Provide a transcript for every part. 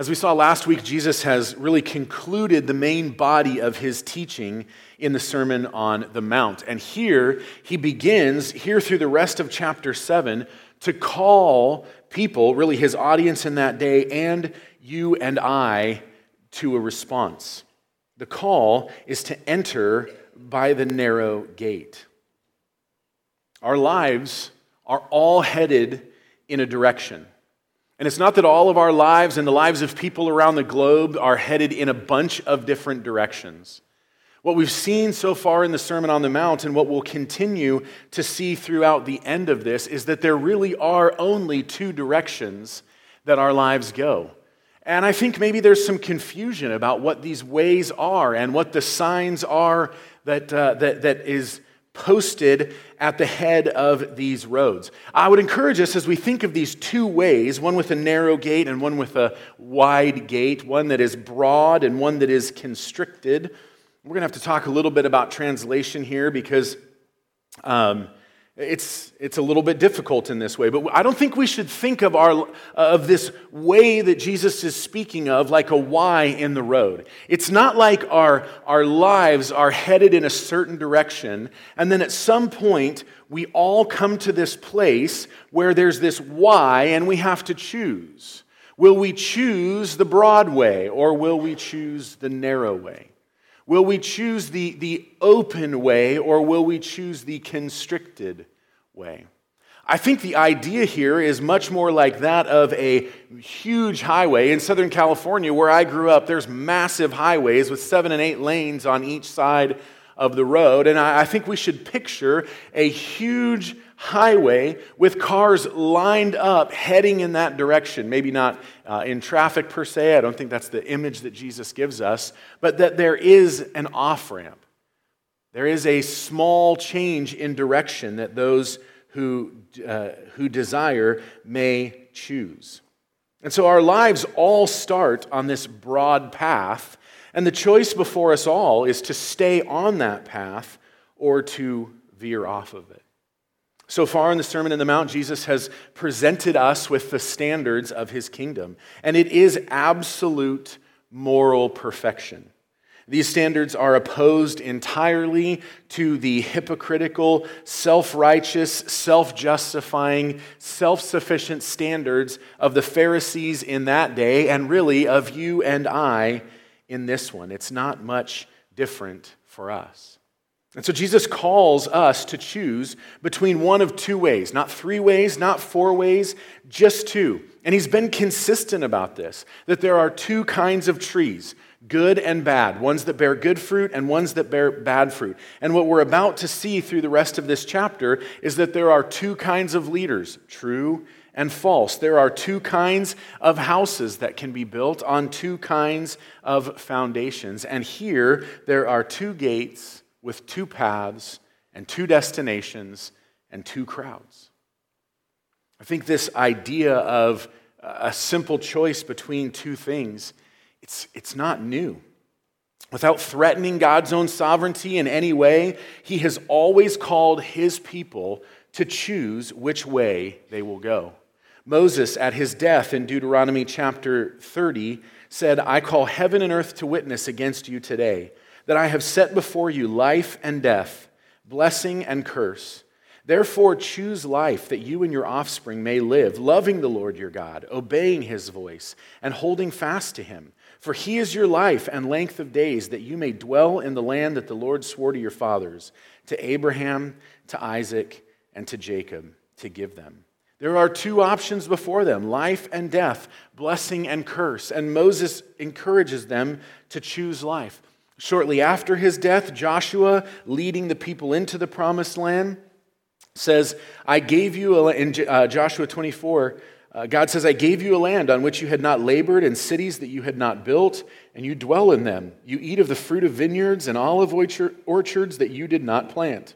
As we saw last week, Jesus has really concluded the main body of his teaching in the Sermon on the Mount. And here he begins, here through the rest of chapter 7, to call people, really his audience in that day, and you and I, to a response. The call is to enter by the narrow gate. Our lives are all headed in a direction. And it's not that all of our lives and the lives of people around the globe are headed in a bunch of different directions. What we've seen so far in the Sermon on the Mount and what we'll continue to see throughout the end of this is that there really are only two directions that our lives go. And I think maybe there's some confusion about what these ways are and what the signs are that, uh, that, that is posted at the head of these roads. I would encourage us as we think of these two ways, one with a narrow gate and one with a wide gate, one that is broad and one that is constricted. We're going to have to talk a little bit about translation here because um, it's, it's a little bit difficult in this way, but I don't think we should think of, our, of this way that Jesus is speaking of like a Y in the road. It's not like our, our lives are headed in a certain direction, and then at some point we all come to this place where there's this Y and we have to choose. Will we choose the broad way or will we choose the narrow way? Will we choose the, the open way or will we choose the constricted way? I think the idea here is much more like that of a huge highway. In Southern California, where I grew up, there's massive highways with seven and eight lanes on each side of the road. And I, think we should picture a huge highway with cars lined up heading in that direction. Maybe not uh, in traffic per se, I don't think that's the image that Jesus gives us, but that there is an off ramp. There is a small change in direction that those who, uh, who desire may choose. And so our lives all start on this broad path, and the choice before us all is to stay on that path or to veer off of it. So far in the Sermon on the Mount, Jesus has presented us with the standards of his kingdom, and it is absolute moral perfection. These standards are opposed entirely to the hypocritical, self righteous, self justifying, self sufficient standards of the Pharisees in that day, and really of you and I in this one. It's not much different for us. And so Jesus calls us to choose between one of two ways, not three ways, not four ways, just two. And he's been consistent about this that there are two kinds of trees good and bad, ones that bear good fruit and ones that bear bad fruit. And what we're about to see through the rest of this chapter is that there are two kinds of leaders true and false. There are two kinds of houses that can be built on two kinds of foundations. And here there are two gates with two paths and two destinations and two crowds. I think this idea of a simple choice between two things, it's, it's not new. Without threatening God's own sovereignty in any way, He has always called His people to choose which way they will go. Moses, at his death in Deuteronomy chapter 30, said, I call heaven and earth to witness against you today that I have set before you life and death, blessing and curse. Therefore, choose life that you and your offspring may live, loving the Lord your God, obeying his voice, and holding fast to him. For he is your life and length of days, that you may dwell in the land that the Lord swore to your fathers, to Abraham, to Isaac, and to Jacob, to give them. There are two options before them life and death, blessing and curse. And Moses encourages them to choose life. Shortly after his death, Joshua, leading the people into the promised land, says, I gave you, in uh, Joshua 24, uh, God says, I gave you a land on which you had not labored, and cities that you had not built, and you dwell in them. You eat of the fruit of vineyards and olive orchards that you did not plant.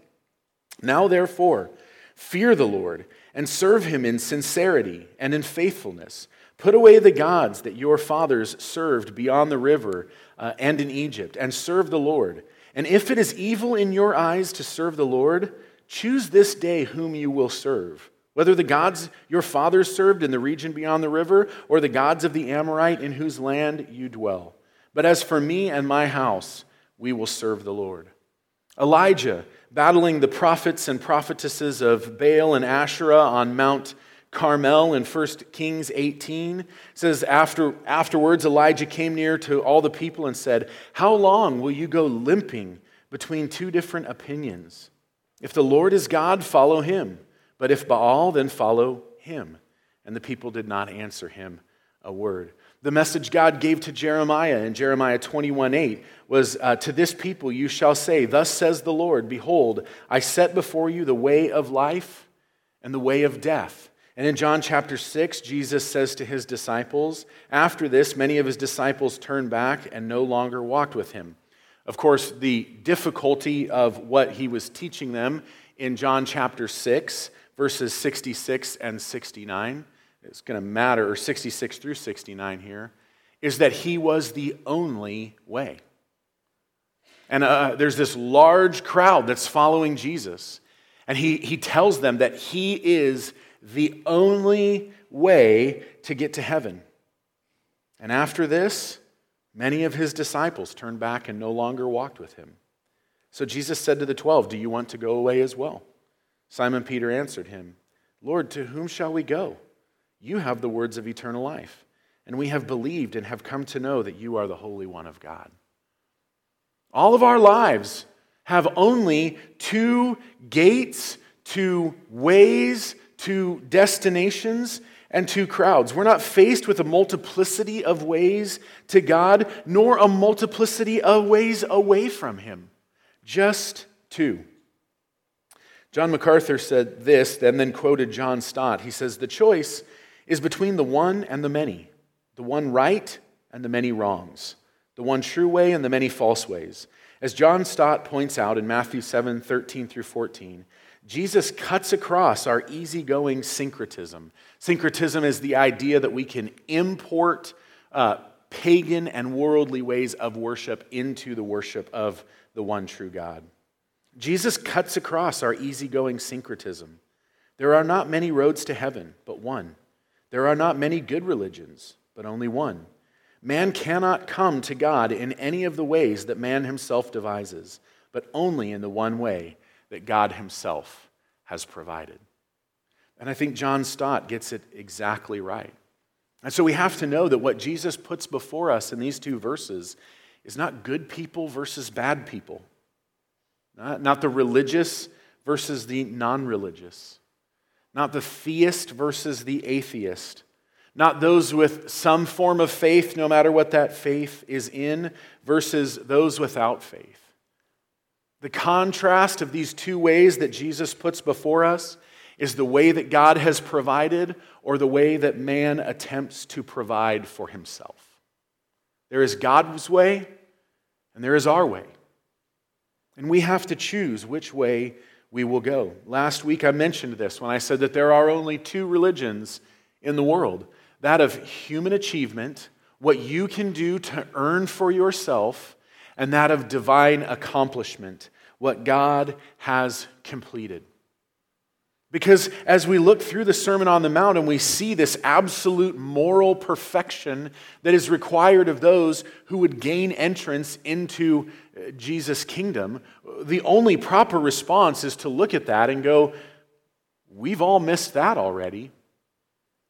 Now, therefore, fear the Lord and serve him in sincerity and in faithfulness. Put away the gods that your fathers served beyond the river uh, and in Egypt, and serve the Lord. And if it is evil in your eyes to serve the Lord, choose this day whom you will serve, whether the gods your fathers served in the region beyond the river, or the gods of the Amorite in whose land you dwell. But as for me and my house, we will serve the Lord. Elijah, battling the prophets and prophetesses of Baal and Asherah on Mount Carmel in 1 Kings 18 says after afterwards Elijah came near to all the people and said, "How long will you go limping between two different opinions? If the Lord is God, follow him." But if Baal, then follow him. And the people did not answer him a word. The message God gave to Jeremiah in Jeremiah 21 8 was uh, To this people you shall say, Thus says the Lord, Behold, I set before you the way of life and the way of death. And in John chapter 6, Jesus says to his disciples, After this, many of his disciples turned back and no longer walked with him. Of course, the difficulty of what he was teaching them in John chapter 6 verses 66 and 69, it's going to matter, or 66 through 69 here, is that he was the only way. And uh, there's this large crowd that's following Jesus. And he, he tells them that he is the only way to get to heaven. And after this, many of his disciples turned back and no longer walked with him. So Jesus said to the twelve, Do you want to go away as well? Simon Peter answered him, Lord, to whom shall we go? You have the words of eternal life, and we have believed and have come to know that you are the Holy One of God. All of our lives have only two gates, two ways, two destinations, and two crowds. We're not faced with a multiplicity of ways to God, nor a multiplicity of ways away from Him. Just two. John MacArthur said this, and then quoted John Stott. He says, The choice is between the one and the many, the one right and the many wrongs, the one true way and the many false ways. As John Stott points out in Matthew 7 13 through 14, Jesus cuts across our easygoing syncretism. Syncretism is the idea that we can import uh, pagan and worldly ways of worship into the worship of the one true God. Jesus cuts across our easygoing syncretism. There are not many roads to heaven, but one. There are not many good religions, but only one. Man cannot come to God in any of the ways that man himself devises, but only in the one way that God himself has provided. And I think John Stott gets it exactly right. And so we have to know that what Jesus puts before us in these two verses is not good people versus bad people. Not, not the religious versus the non religious, not the theist versus the atheist, not those with some form of faith, no matter what that faith is in, versus those without faith. The contrast of these two ways that Jesus puts before us is the way that God has provided or the way that man attempts to provide for himself. There is God's way and there is our way. And we have to choose which way we will go. Last week I mentioned this when I said that there are only two religions in the world that of human achievement, what you can do to earn for yourself, and that of divine accomplishment, what God has completed. Because as we look through the Sermon on the Mount and we see this absolute moral perfection that is required of those who would gain entrance into uh, Jesus' kingdom, the only proper response is to look at that and go, We've all missed that already.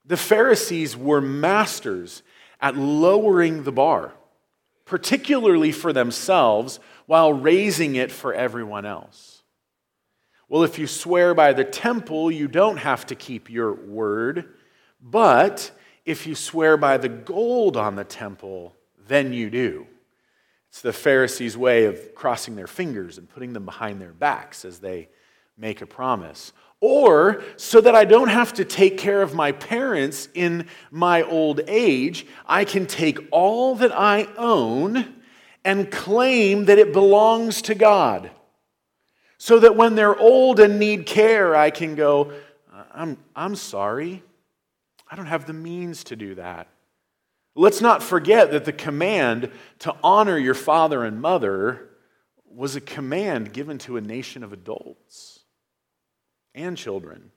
The Pharisees were masters at lowering the bar, particularly for themselves, while raising it for everyone else. Well, if you swear by the temple, you don't have to keep your word. But if you swear by the gold on the temple, then you do. It's the Pharisees' way of crossing their fingers and putting them behind their backs as they make a promise. Or, so that I don't have to take care of my parents in my old age, I can take all that I own and claim that it belongs to God so that when they're old and need care, I can go, I'm, I'm sorry. I don't have the means to do that. Let's not forget that the command to honor your father and mother was a command given to a nation of adults and children.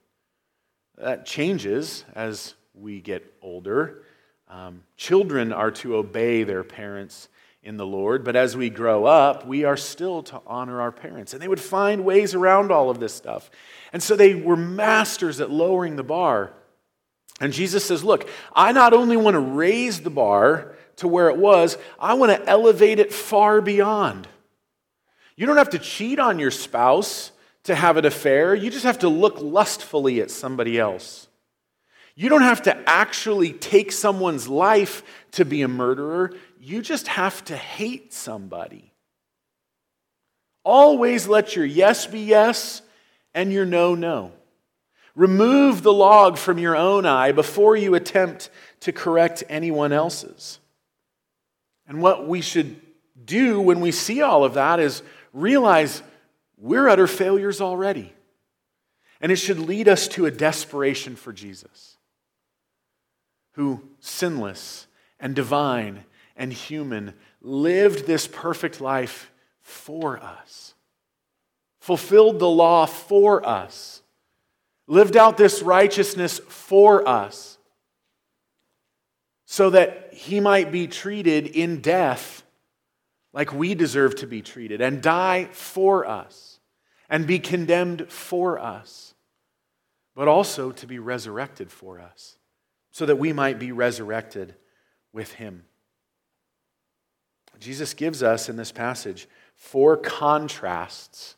That changes as we get older. Um, children are to obey their parents in the Lord, but as we grow up, we are still to honor our parents. And they would find ways around all of this stuff. And so they were masters at lowering the bar. And Jesus says, Look, I not only want to raise the bar to where it was, I want to elevate it far beyond. You don't have to cheat on your spouse to have an affair, you just have to look lustfully at somebody else. You don't have to actually take someone's life to be a murderer. You just have to hate somebody. Always let your yes be yes and your no, no. Remove the log from your own eye before you attempt to correct anyone else's. And what we should do when we see all of that is realize we're utter failures already. And it should lead us to a desperation for Jesus, who, sinless and divine and human, lived this perfect life for us, fulfilled the law for us, lived out this righteousness for us, so that he might be treated in death like we deserve to be treated and die for us and be condemned for us, but also to be resurrected for us so that we might be resurrected with him. Jesus gives us in this passage four contrasts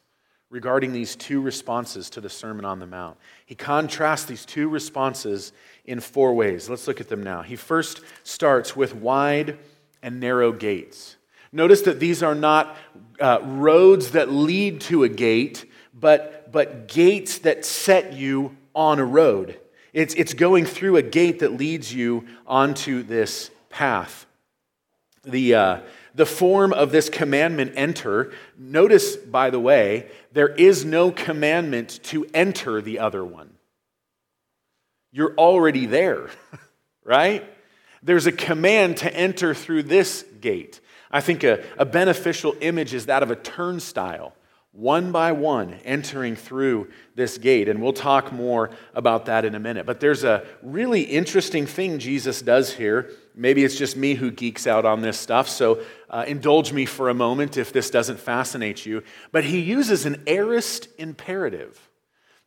regarding these two responses to the Sermon on the Mount. He contrasts these two responses in four ways. Let's look at them now. He first starts with wide and narrow gates. Notice that these are not uh, roads that lead to a gate, but, but gates that set you on a road. It's, it's going through a gate that leads you onto this path. The, uh, the form of this commandment, enter, notice, by the way, there is no commandment to enter the other one. You're already there, right? There's a command to enter through this gate. I think a, a beneficial image is that of a turnstile, one by one, entering through this gate. And we'll talk more about that in a minute. But there's a really interesting thing Jesus does here. Maybe it's just me who geeks out on this stuff, so uh, indulge me for a moment if this doesn't fascinate you. But he uses an aorist imperative.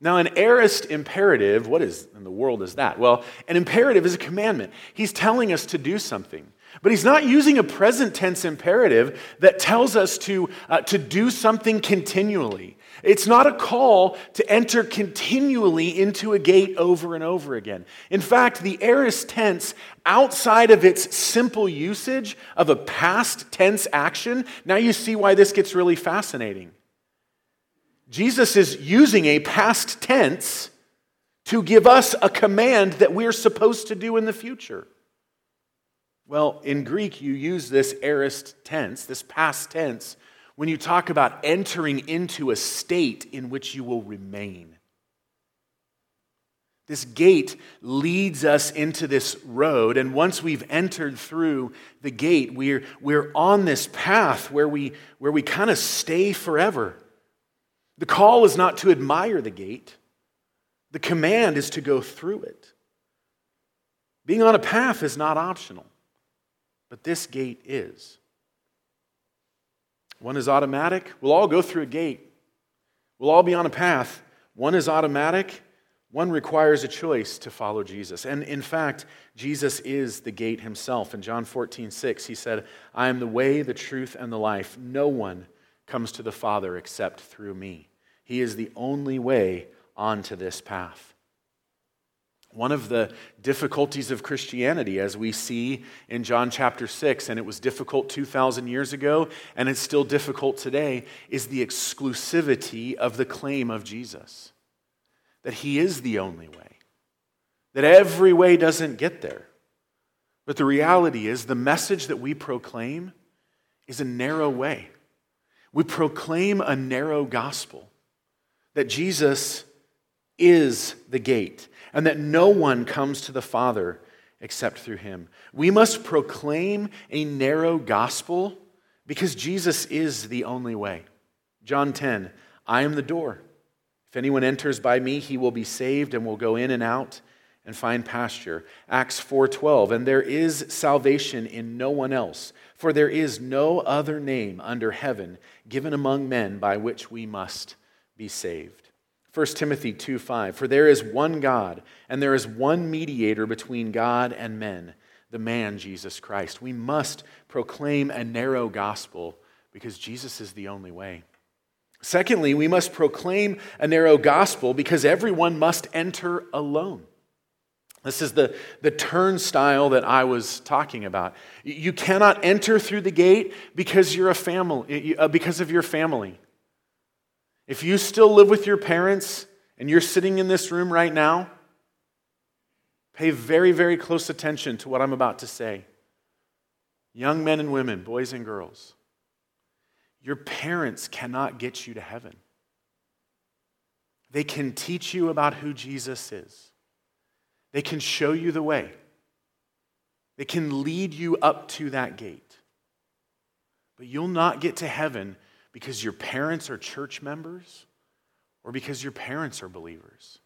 Now, an aorist imperative, what is in the world is that? Well, an imperative is a commandment. He's telling us to do something. But he's not using a present tense imperative that tells us to, uh, to do something continually. It's not a call to enter continually into a gate over and over again. In fact, the aorist tense, outside of its simple usage of a past tense action, now you see why this gets really fascinating. Jesus is using a past tense to give us a command that we're supposed to do in the future. Well, in Greek, you use this aorist tense, this past tense, when you talk about entering into a state in which you will remain. This gate leads us into this road, and once we've entered through the gate, we're, we're on this path where we, where we kind of stay forever. The call is not to admire the gate, the command is to go through it. Being on a path is not optional. But this gate is. One is automatic. We'll all go through a gate. We'll all be on a path. One is automatic. One requires a choice to follow Jesus. And in fact, Jesus is the gate himself. In John 14, 6, he said, I am the way, the truth, and the life. No one comes to the Father except through me. He is the only way onto this path. One of the difficulties of Christianity, as we see in John chapter 6, and it was difficult 2,000 years ago, and it's still difficult today, is the exclusivity of the claim of Jesus that he is the only way, that every way doesn't get there. But the reality is, the message that we proclaim is a narrow way. We proclaim a narrow gospel that Jesus is the gate and that no one comes to the Father except through him. We must proclaim a narrow gospel because Jesus is the only way. John 10, I am the door. If anyone enters by me, he will be saved and will go in and out and find pasture. Acts 4:12 And there is salvation in no one else, for there is no other name under heaven given among men by which we must be saved. 1 Timothy 2:5 For there is one God and there is one mediator between God and men, the man Jesus Christ. We must proclaim a narrow gospel because Jesus is the only way. Secondly, we must proclaim a narrow gospel because everyone must enter alone. This is the, the turnstile that I was talking about. You cannot enter through the gate because you're a family, uh, because of your family. If you still live with your parents and you're sitting in this room right now, pay very, very close attention to what I'm about to say. Young men and women, boys and girls, your parents cannot get you to heaven. They can teach you about who Jesus is, they can show you the way, they can lead you up to that gate. But you'll not get to heaven because your parents are church members or because your parents are believers.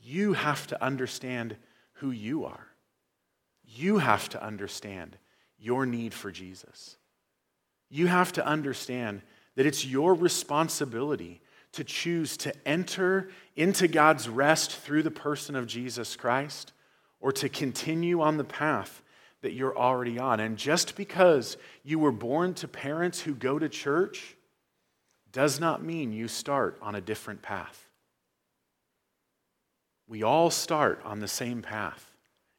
You have to understand who you are. You have to understand your need for Jesus you have to understand that it's your responsibility to choose to enter into God's rest through the person of Jesus Christ or to continue on the path that you're already on. And just because you were born to parents who go to church does not mean you start on a different path. We all start on the same path,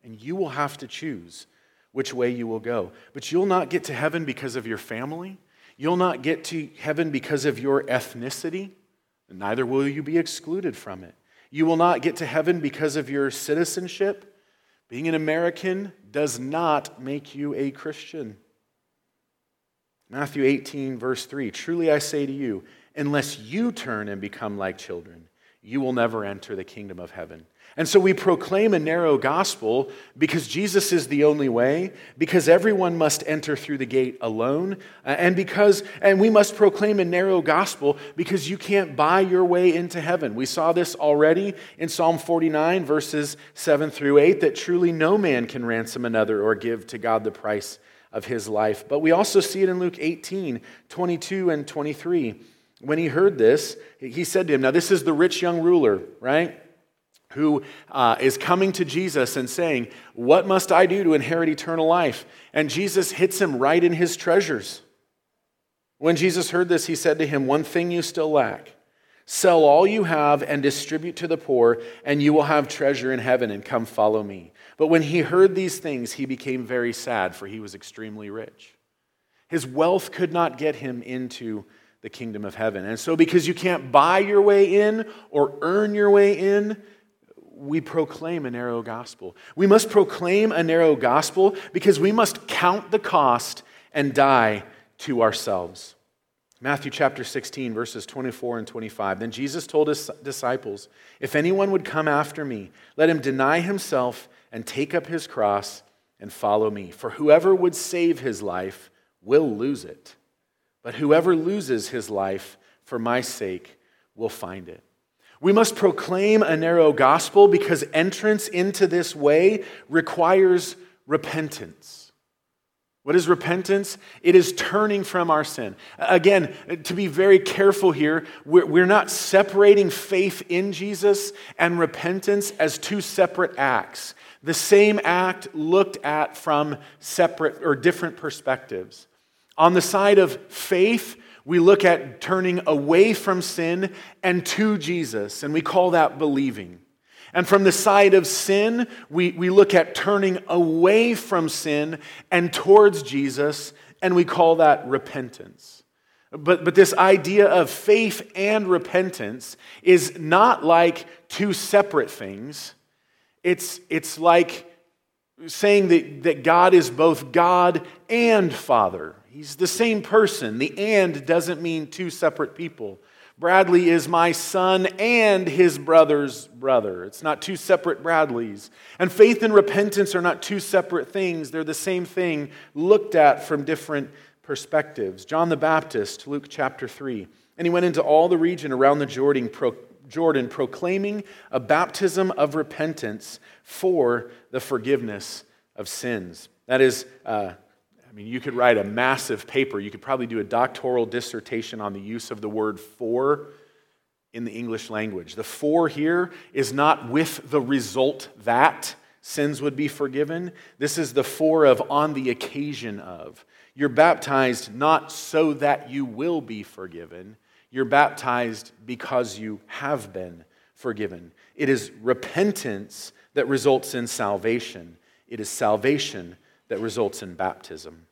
and you will have to choose which way you will go. But you'll not get to heaven because of your family. You'll not get to heaven because of your ethnicity. Neither will you be excluded from it. You will not get to heaven because of your citizenship. Being an American does not make you a Christian. Matthew 18, verse 3 Truly I say to you, unless you turn and become like children, you will never enter the kingdom of heaven. And so we proclaim a narrow gospel because Jesus is the only way, because everyone must enter through the gate alone, uh, and because and we must proclaim a narrow gospel because you can't buy your way into heaven. We saw this already in Psalm 49 verses 7 through 8 that truly no man can ransom another or give to God the price of his life. But we also see it in Luke 18, 22 and 23. When he heard this, he said to him, Now, this is the rich young ruler, right? Who uh, is coming to Jesus and saying, What must I do to inherit eternal life? And Jesus hits him right in his treasures. When Jesus heard this, he said to him, One thing you still lack. Sell all you have and distribute to the poor, and you will have treasure in heaven, and come follow me. But when he heard these things, he became very sad, for he was extremely rich. His wealth could not get him into the kingdom of heaven. And so, because you can't buy your way in or earn your way in, we proclaim a narrow gospel. We must proclaim a narrow gospel because we must count the cost and die to ourselves. Matthew chapter 16, verses 24 and 25. Then Jesus told his disciples, If anyone would come after me, let him deny himself and take up his cross and follow me. For whoever would save his life will lose it, but whoever loses his life for my sake will find it. We must proclaim a narrow gospel because entrance into this way requires repentance. What is repentance? It is turning from our sin. Again, to be very careful here, we're, not separating faith in Jesus and repentance as two separate acts. The same act looked at from separate or different perspectives. On the side of faith, we look at turning away from sin and to Jesus, and we call that believing. And from the side of sin, we, we look at turning away from sin and towards Jesus, and we call that repentance. But, but this idea of faith and repentance is not like two separate things. It's, it's like saying that, that God is both God and Father. He's the same person. The and doesn't mean two separate people. Bradley is my son and his brother's brother. It's not two separate Bradleys. And faith and repentance are not two separate things, they're the same thing looked at from different perspectives. John the Baptist, Luke chapter 3, And he went into all the region around the Jordan, pro- Jordan proclaiming a baptism of repentance for the forgiveness of sins. That is, uh, I mean, you could write a massive paper. You could probably do a doctoral dissertation on the use of the word for in the English language. The for here is not with the result that sins would be forgiven. This is the for of on the occasion of. You're baptized not so that you will be forgiven, you're baptized because you have been forgiven. It is repentance that results in salvation, it is salvation that results in baptism.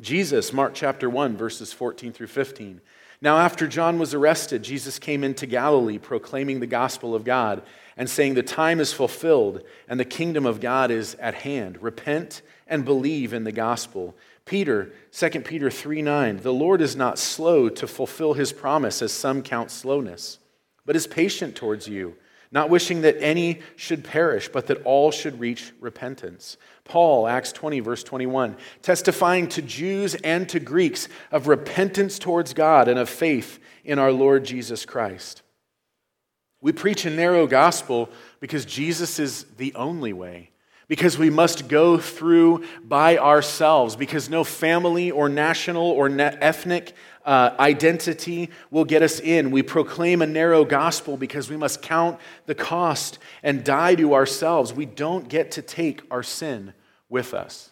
Jesus, Mark chapter 1, verses 14 through 15. Now, after John was arrested, Jesus came into Galilee proclaiming the gospel of God and saying, The time is fulfilled and the kingdom of God is at hand. Repent and believe in the gospel. Peter, 2 Peter 3 9, the Lord is not slow to fulfill his promise, as some count slowness, but is patient towards you, not wishing that any should perish, but that all should reach repentance. Paul, Acts 20, verse 21, testifying to Jews and to Greeks of repentance towards God and of faith in our Lord Jesus Christ. We preach a narrow gospel because Jesus is the only way because we must go through by ourselves, because no family or national or ethnic uh, identity will get us in. We proclaim a narrow gospel because we must count the cost and die to ourselves. We don't get to take our sin with us.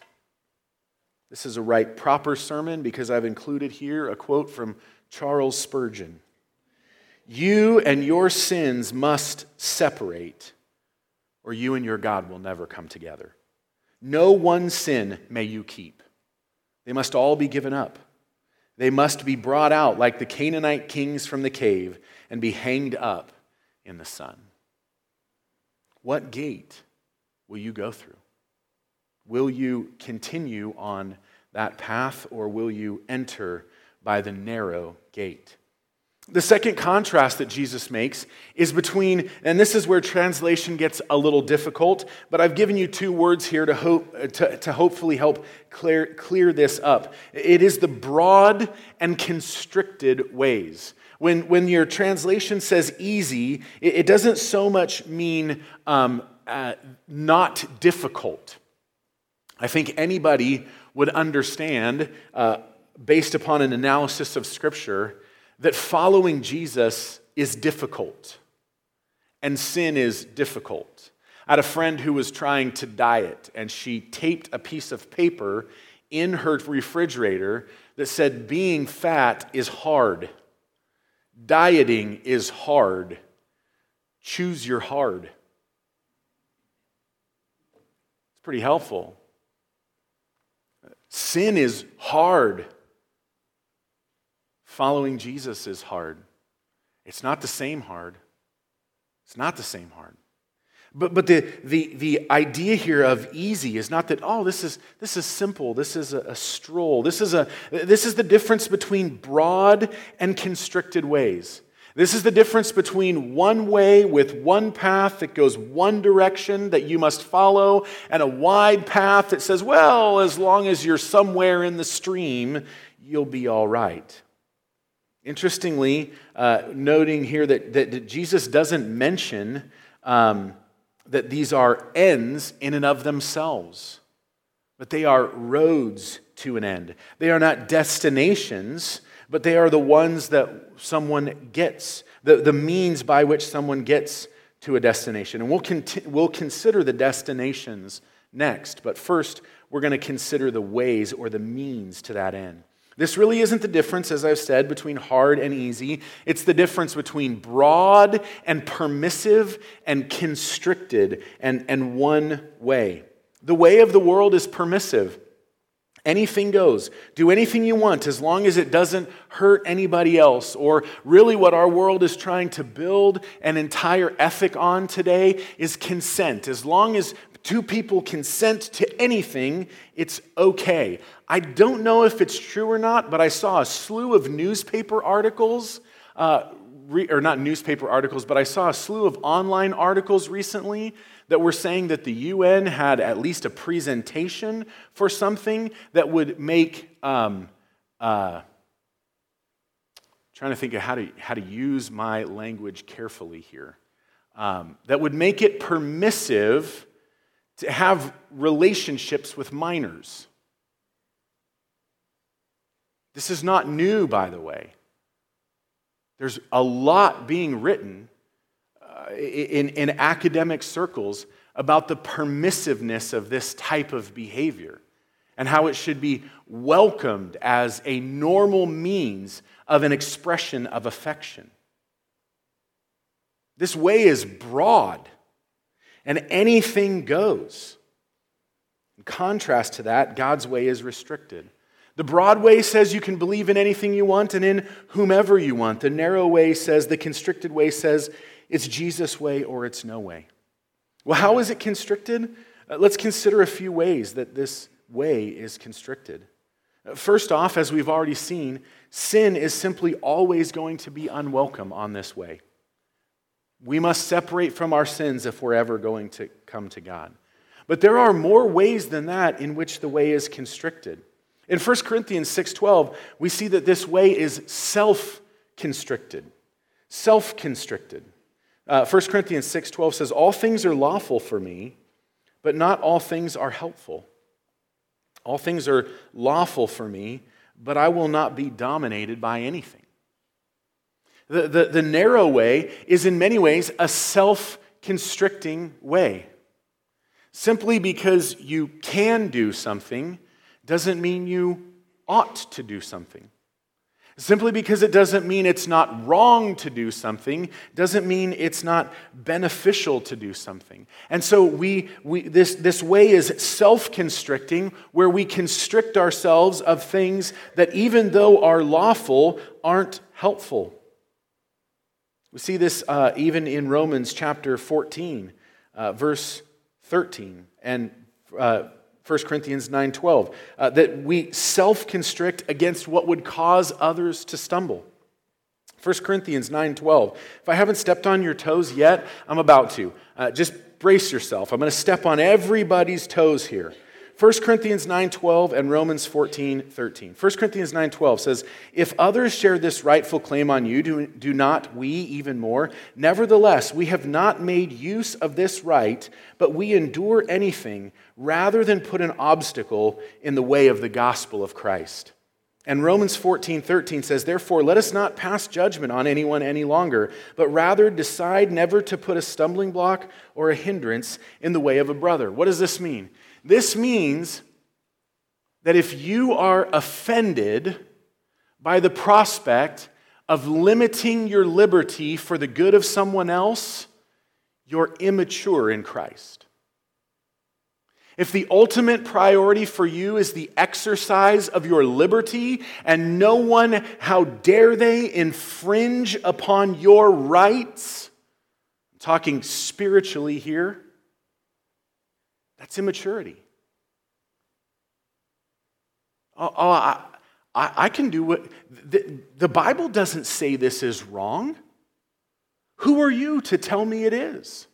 This is a right proper sermon because I've included here a quote from Charles Spurgeon You and your sins must separate or you and your God will never come together. No one sin may you keep. They must all be given up. They must be brought out like the Canaanite kings from the cave and be hanged up in the sun. What gate will you go through? Will you continue on that path or will you enter by the narrow gate? The second contrast that Jesus makes is between, and this is where translation gets a little difficult, but I've given you two words here to, hope, to, to hopefully help clear, clear this up. It is the broad and constricted ways. When, when your translation says easy, it, it doesn't so much mean um, uh, not difficult. I think anybody would understand, uh, based upon an analysis of Scripture, that following Jesus is difficult and sin is difficult. I had a friend who was trying to diet, and she taped a piece of paper in her refrigerator that said, Being fat is hard. Dieting is hard. Choose your hard. It's pretty helpful. Sin is hard. Following Jesus is hard. It's not the same hard. It's not the same hard. But, but the, the, the idea here of easy is not that, oh, this is, this is simple. This is a, a stroll. This is, a, this is the difference between broad and constricted ways. This is the difference between one way with one path that goes one direction that you must follow and a wide path that says, well, as long as you're somewhere in the stream, you'll be all right. Interestingly, uh, noting here that, that, that, Jesus doesn't mention um, that these are ends in and of themselves, but they are roads to an end. They are not destinations, but they are the ones that someone gets, the, the means by which someone gets to a destination. And we'll, conti- we'll consider the destinations next, but first, we're going to consider the ways or the means to that end. This really isn't the difference, as I've said, between hard and easy. It's the difference between broad and permissive and constricted and, and one way. The way of the world is permissive. Anything goes. Do anything you want as long as it doesn't hurt anybody else. Or really, what our world is trying to build an entire ethic on today is consent. As long as two people consent to anything, it's okay. I don't know if it's true or not, but I saw a slew of newspaper articles, uh, re- or not newspaper articles, but I saw a slew of online articles recently that were saying that the UN had at least a presentation for something that would make um, uh, trying to think of how to, how to use my language carefully here, um, that would make it permissive to have relationships with minors. This is not new, by the way. There's a lot being written uh, in, in academic circles about the permissiveness of this type of behavior and how it should be welcomed as a normal means of an expression of affection. This way is broad, and anything goes. In contrast to that, God's way is restricted. The broad way says you can believe in anything you want and in whomever you want. The narrow way says, the constricted way says, it's Jesus' way or it's no way. Well, how is it constricted? Uh, let's consider a few ways that this way is constricted. First off, as we've already seen, sin is simply always going to be unwelcome on this way. We must separate from our sins if we're ever going to come to God. But there are more ways than that in which the way is constricted. In 1 Corinthians 6:12, we see that this way is self-constricted. Self-constricted. Uh, 1 Corinthians 6:12 says, "All things are lawful for me, but not all things are helpful." All things are lawful for me, but I will not be dominated by anything. The, the, the narrow way is in many ways a self constricting way. Simply because you can do something doesn't mean you ought to do something. Simply because it doesn't mean it's not wrong to do something, doesn't mean it's not beneficial to do something. And so we, we, this, this way is self constricting, where we constrict ourselves of things that, even though are lawful, aren't helpful. We see this uh, even in Romans chapter 14, uh, verse 13, and uh, 1 Corinthians 9:12, uh, that we self-constrict against what would cause others to stumble. 1 Corinthians 9:12. If I haven't stepped on your toes yet, I'm about to. Uh, just brace yourself. I'm going to step on everybody's toes here. 1 Corinthians 9:12 and Romans 14:13. 1 Corinthians 9:12 says, "If others share this rightful claim on you, do, do not we even more? Nevertheless, we have not made use of this right, but we endure anything rather than put an obstacle in the way of the gospel of Christ." And Romans 14, 13 says, Therefore, let us not pass judgment on anyone any longer, but rather decide never to put a stumbling block or a hindrance in the way of a brother. What does this mean? This means that if you are offended by the prospect of limiting your liberty for the good of someone else, you're immature in Christ. If the ultimate priority for you is the exercise of your liberty, and no one, how dare they, infringe upon your rights, I'm talking spiritually here, that's immaturity. Oh, oh I, I, can do what. The, the Bible doesn't say this is wrong. Who are you to tell me it is?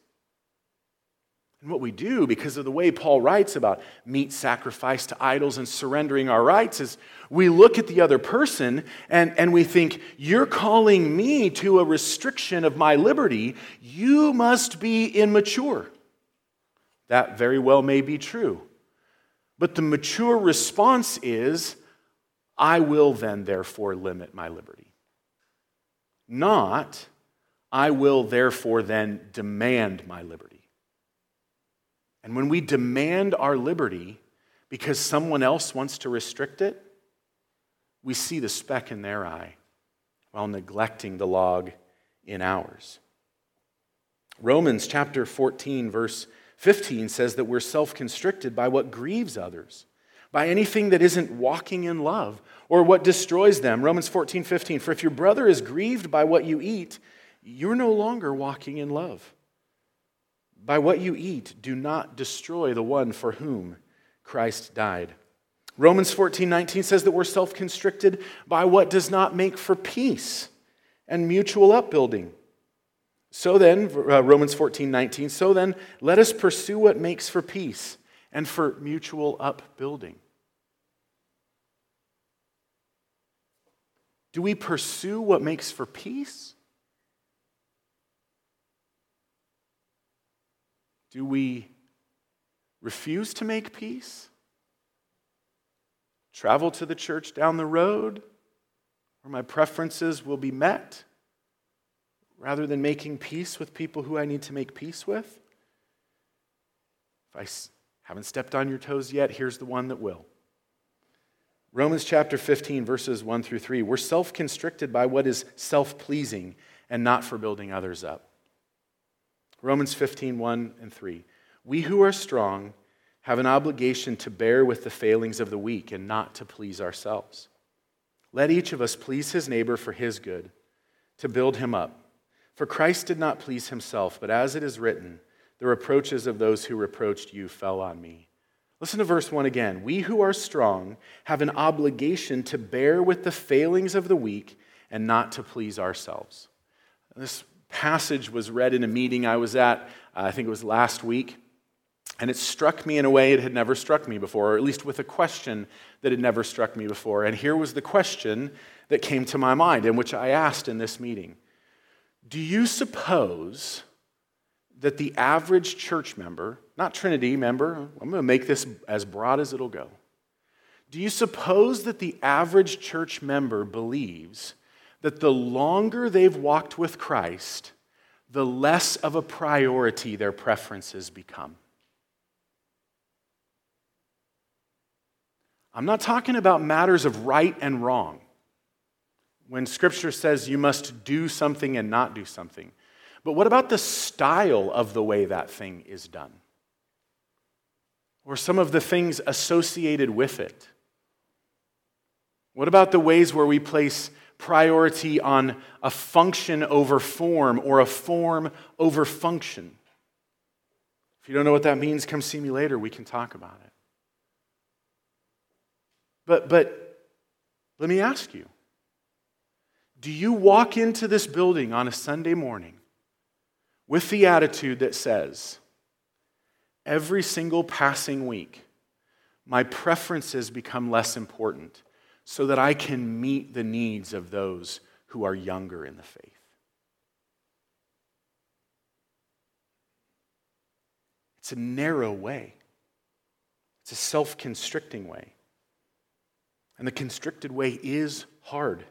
And what we do, because of the way Paul writes about meat sacrifice to idols and surrendering our rights, is we look at the other person and, and we think, You're calling me to a restriction of my liberty. You must be immature. That very well may be true. But the mature response is, I will then therefore limit my liberty. Not, I will therefore then demand my liberty. And when we demand our liberty because someone else wants to restrict it, we see the speck in their eye while neglecting the log in ours. Romans chapter 14, verse 15 says that we're self constricted by what grieves others, by anything that isn't walking in love or what destroys them. Romans 14, 15. For if your brother is grieved by what you eat, you're no longer walking in love. By what you eat, do not destroy the one for whom Christ died. Romans 14, 19 says that we're self constricted by what does not make for peace and mutual upbuilding. So then, uh, Romans 14, 19, so then, let us pursue what makes for peace and for mutual upbuilding. Do we pursue what makes for peace? Do we refuse to make peace? Travel to the church down the road where my preferences will be met rather than making peace with people who I need to make peace with? If I haven't stepped on your toes yet, here's the one that will. Romans chapter 15, verses 1 through 3. We're self constricted by what is self pleasing and not for building others up. Romans 15, 1 and 3. We who are strong have an obligation to bear with the failings of the weak and not to please ourselves. Let each of us please his neighbor for his good, to build him up. For Christ did not please himself, but as it is written, the reproaches of those who reproached you fell on me. Listen to verse 1 again. We who are strong have an obligation to bear with the failings of the weak and not to please ourselves. This passage was read in a meeting I was at, uh, I think it was last week, and it struck me in a way it had never struck me before, or at least with a question that had never struck me before. And here was the question that came to my mind, and which I asked in this meeting Do you suppose that the average church member, not Trinity member, I'm going to make this as broad as it'll go. Do you suppose that the average church member believes that the longer they've walked with Christ, the less of a priority their preferences become. I'm not talking about matters of right and wrong. When Scripture says you must do something and not do something. But what about the style of the way that thing is done? Or some of the things associated with it? What about the ways where we place priority on a function over form or a form over function. If you don't know what that means, come see me later. We can talk about it. But, but let me ask you do you walk into this building on a Sunday morning with the attitude that says, every single passing week, my preferences become less important so that I can meet the needs of those who are younger in the faith. It's a narrow way, it's a self constricting way. And the constricted way is hard.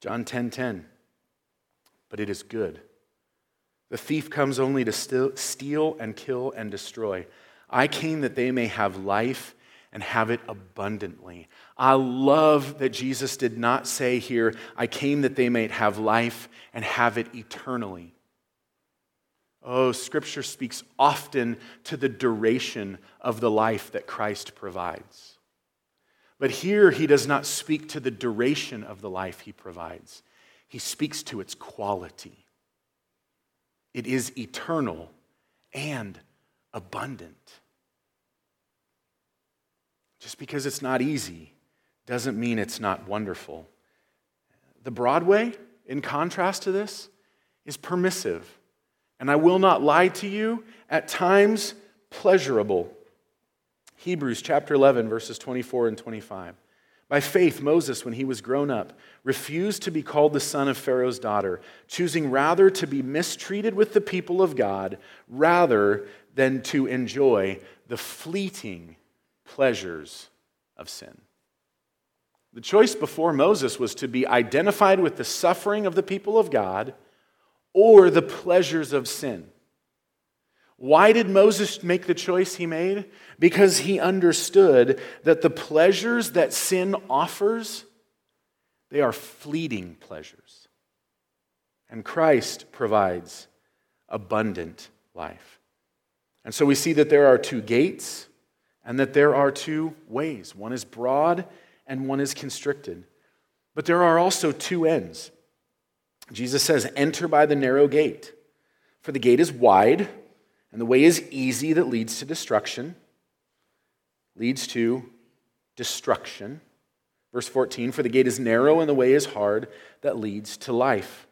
John 10:10. 10, 10. But it is good. The thief comes only to steal and kill and destroy. I came that they may have life and have it abundantly. I love that Jesus did not say here, I came that they might have life and have it eternally. Oh, Scripture speaks often to the duration of the life that Christ provides. But here, he does not speak to the duration of the life he provides, he speaks to its quality. It is eternal and abundant. Just because it's not easy doesn't mean it's not wonderful. The broad way, in contrast to this, is permissive. And I will not lie to you, at times pleasurable. Hebrews chapter 11, verses 24 and 25. By faith, Moses, when he was grown up, refused to be called the son of Pharaoh's daughter, choosing rather to be mistreated with the people of God rather than to enjoy the fleeting pleasures of sin. The choice before Moses was to be identified with the suffering of the people of God or the pleasures of sin. Why did Moses make the choice he made? Because he understood that the pleasures that sin offers, they are fleeting pleasures. And Christ provides abundant life. And so we see that there are two gates and that there are two ways one is broad and one is constricted. But there are also two ends. Jesus says, Enter by the narrow gate, for the gate is wide, and the way is easy that leads to destruction, leads to destruction. Verse 14, For the gate is narrow and the way is hard that leads to life.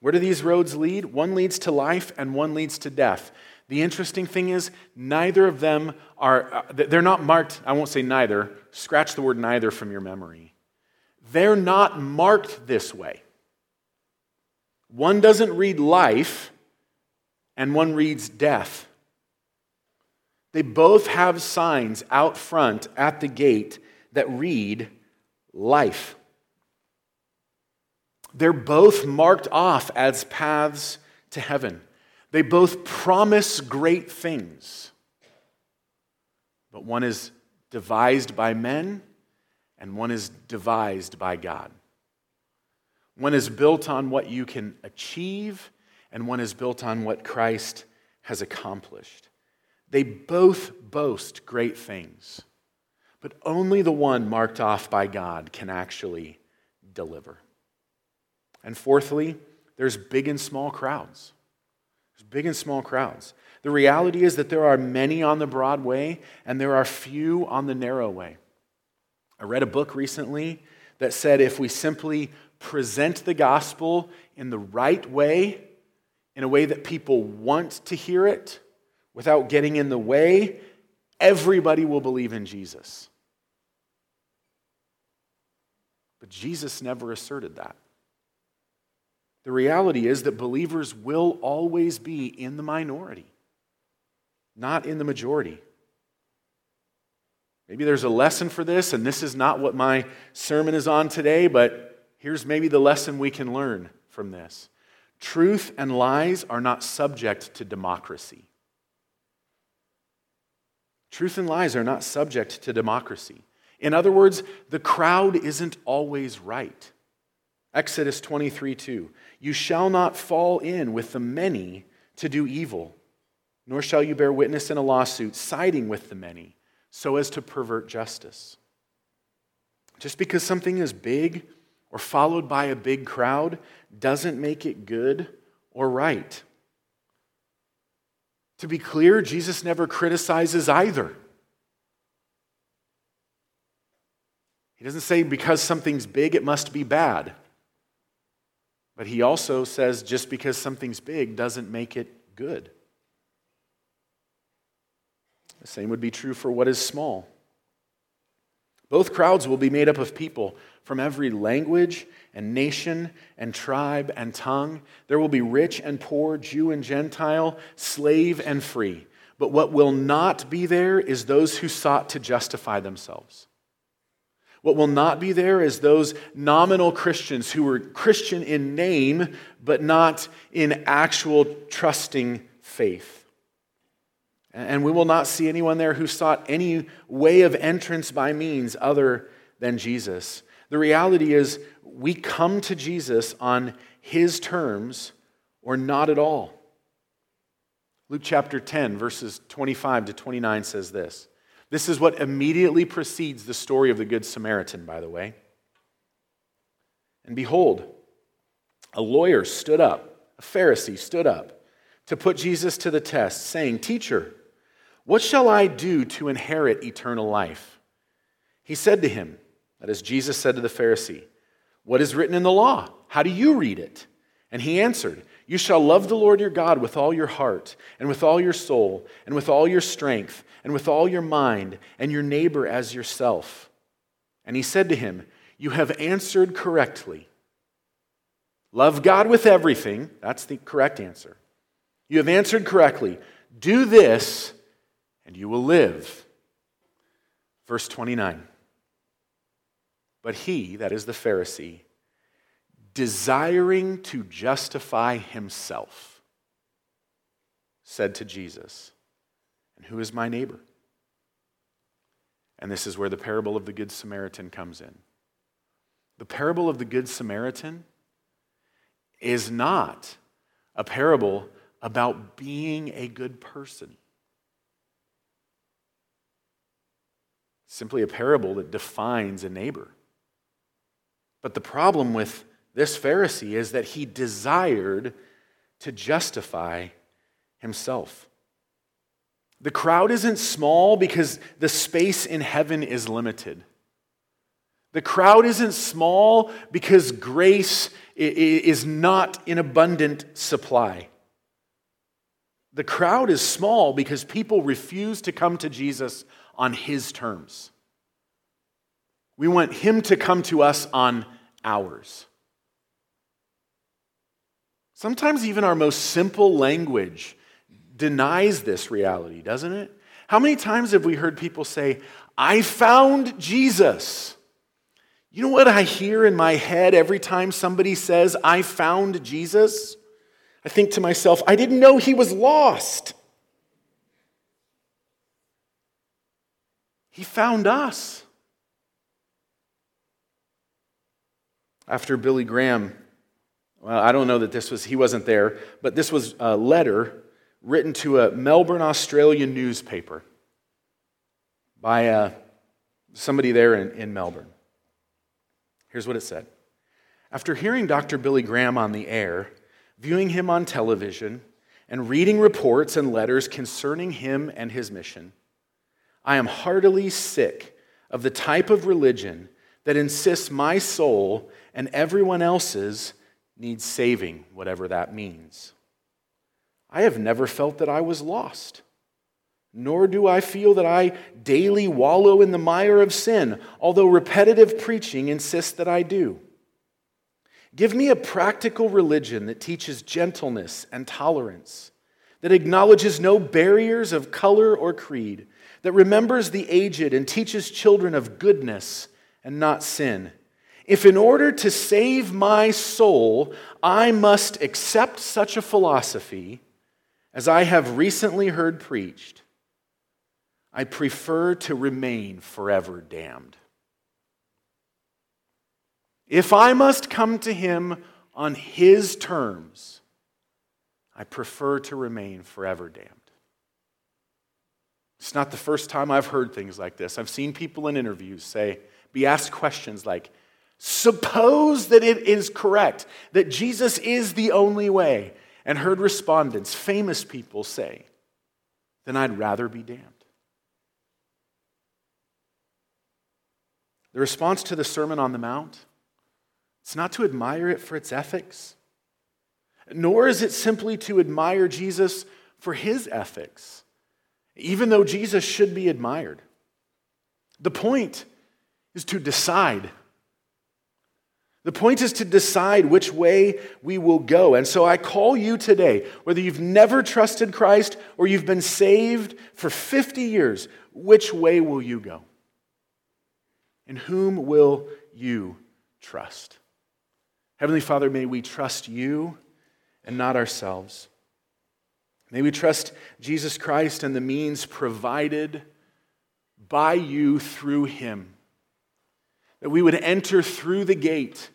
Where do these roads lead? One leads to life and one leads to death. The interesting thing is, neither of them are, uh, they're not marked, I won't say neither, scratch the word neither from your memory. they're not marked this way. One doesn't read life, and one reads death. They both have signs out front at the gate that read life. They're both marked off as paths to heaven. They both promise great things. But one is devised by men, and one is devised by God. One is built on what you can achieve, and one is built on what Christ has accomplished. They both boast great things, but only the one marked off by God can actually deliver. And fourthly, there's big and small crowds. There's big and small crowds. The reality is that there are many on the broad way and there are few on the narrow way. I read a book recently that said if we simply present the gospel in the right way, in a way that people want to hear it, without getting in the way, everybody will believe in Jesus. But Jesus never asserted that. The reality is that believers will always be in the minority, not in the majority. Maybe there's a lesson for this, and this is not what my sermon is on today, but here's maybe the lesson we can learn from this. Truth and lies are not subject to democracy. Truth and lies are not subject to democracy. In other words, the crowd isn't always right. Exodus 23 2. You shall not fall in with the many to do evil, nor shall you bear witness in a lawsuit, siding with the many, so as to pervert justice. Just because something is big or followed by a big crowd doesn't make it good or right. To be clear, Jesus never criticizes either. He doesn't say because something's big, it must be bad. But he also says just because something's big doesn't make it good. The same would be true for what is small. Both crowds will be made up of people from every language and nation and tribe and tongue. There will be rich and poor, Jew and Gentile, slave and free. But what will not be there is those who sought to justify themselves. What will not be there is those nominal Christians who were Christian in name, but not in actual trusting faith. And we will not see anyone there who sought any way of entrance by means other than Jesus. The reality is, we come to Jesus on his terms or not at all. Luke chapter 10, verses 25 to 29 says this. This is what immediately precedes the story of the Good Samaritan, by the way. And behold, a lawyer stood up, a Pharisee stood up to put Jesus to the test, saying, Teacher, what shall I do to inherit eternal life? He said to him, that is, Jesus said to the Pharisee, What is written in the law? How do you read it? And he answered, You shall love the Lord your God with all your heart, and with all your soul, and with all your strength, and with all your mind, and your neighbor as yourself. And he said to him, You have answered correctly. Love God with everything. That's the correct answer. You have answered correctly. Do this, and you will live. Verse 29. But he, that is the Pharisee, desiring to justify himself, said to Jesus, And who is my neighbor? And this is where the parable of the Good Samaritan comes in. The parable of the Good Samaritan is not a parable about being a good person. Simply a parable that defines a neighbor. But the problem with this Pharisee is that he desired to justify himself. The crowd isn't small because the space in heaven is limited. The crowd isn't small because grace is not in abundant supply. The crowd is small because people refuse to come to Jesus on his terms. We want Him to come to us on ours. Sometimes even our most simple language denies this reality, doesn't it? How many times have we heard people say, I found Jesus? You know what I hear in my head every time somebody says, I found Jesus? I think to myself, I didn't know he was lost. He found us. After Billy Graham, well, I don't know that this was, he wasn't there, but this was a letter written to a Melbourne, Australian newspaper by uh, somebody there in, in Melbourne. Here's what it said After hearing Dr. Billy Graham on the air, viewing him on television, and reading reports and letters concerning him and his mission, I am heartily sick of the type of religion that insists my soul and everyone else's needs saving, whatever that means. I have never felt that I was lost nor do I feel that I daily wallow in the mire of sin, although repetitive preaching insists that I do. Give me a practical religion that teaches gentleness and tolerance, that acknowledges no barriers of color or creed, that remembers the aged and teaches children of goodness and not sin. If in order to save my soul, I must accept such a philosophy, as I have recently heard preached, I prefer to remain forever damned. If I must come to him on his terms, I prefer to remain forever damned. It's not the first time I've heard things like this. I've seen people in interviews say, be asked questions like, Suppose that it is correct, that Jesus is the only way, and heard respondents, famous people, say, Then I'd rather be damned. The response to the Sermon on the Mount, it's not to admire it for its ethics, nor is it simply to admire Jesus for his ethics, even though Jesus should be admired. The point is to decide. The point is to decide which way we will go. And so I call you today, whether you've never trusted Christ or you've been saved for 50 years, which way will you go? In whom will you trust? Heavenly Father, may we trust you and not ourselves. May we trust Jesus Christ and the means provided by you through him. That we would enter through the gate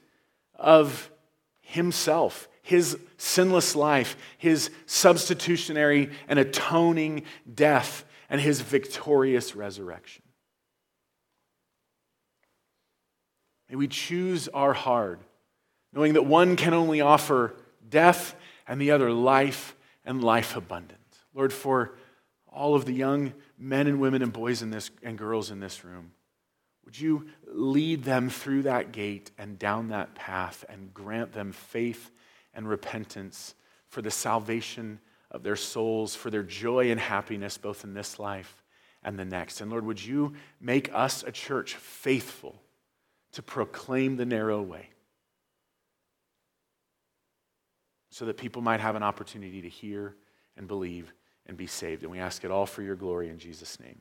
of himself, his sinless life, his substitutionary and atoning death, and his victorious resurrection. May we choose our hard, knowing that one can only offer death and the other life and life abundant. Lord, for all of the young men and women and boys in this, and girls in this room, would you lead them through that gate and down that path and grant them faith and repentance for the salvation of their souls, for their joy and happiness, both in this life and the next. And Lord, would you make us a church faithful to proclaim the narrow way so that people might have an opportunity to hear and believe and be saved. And we ask it all for your glory in Jesus' name.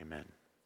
Amen.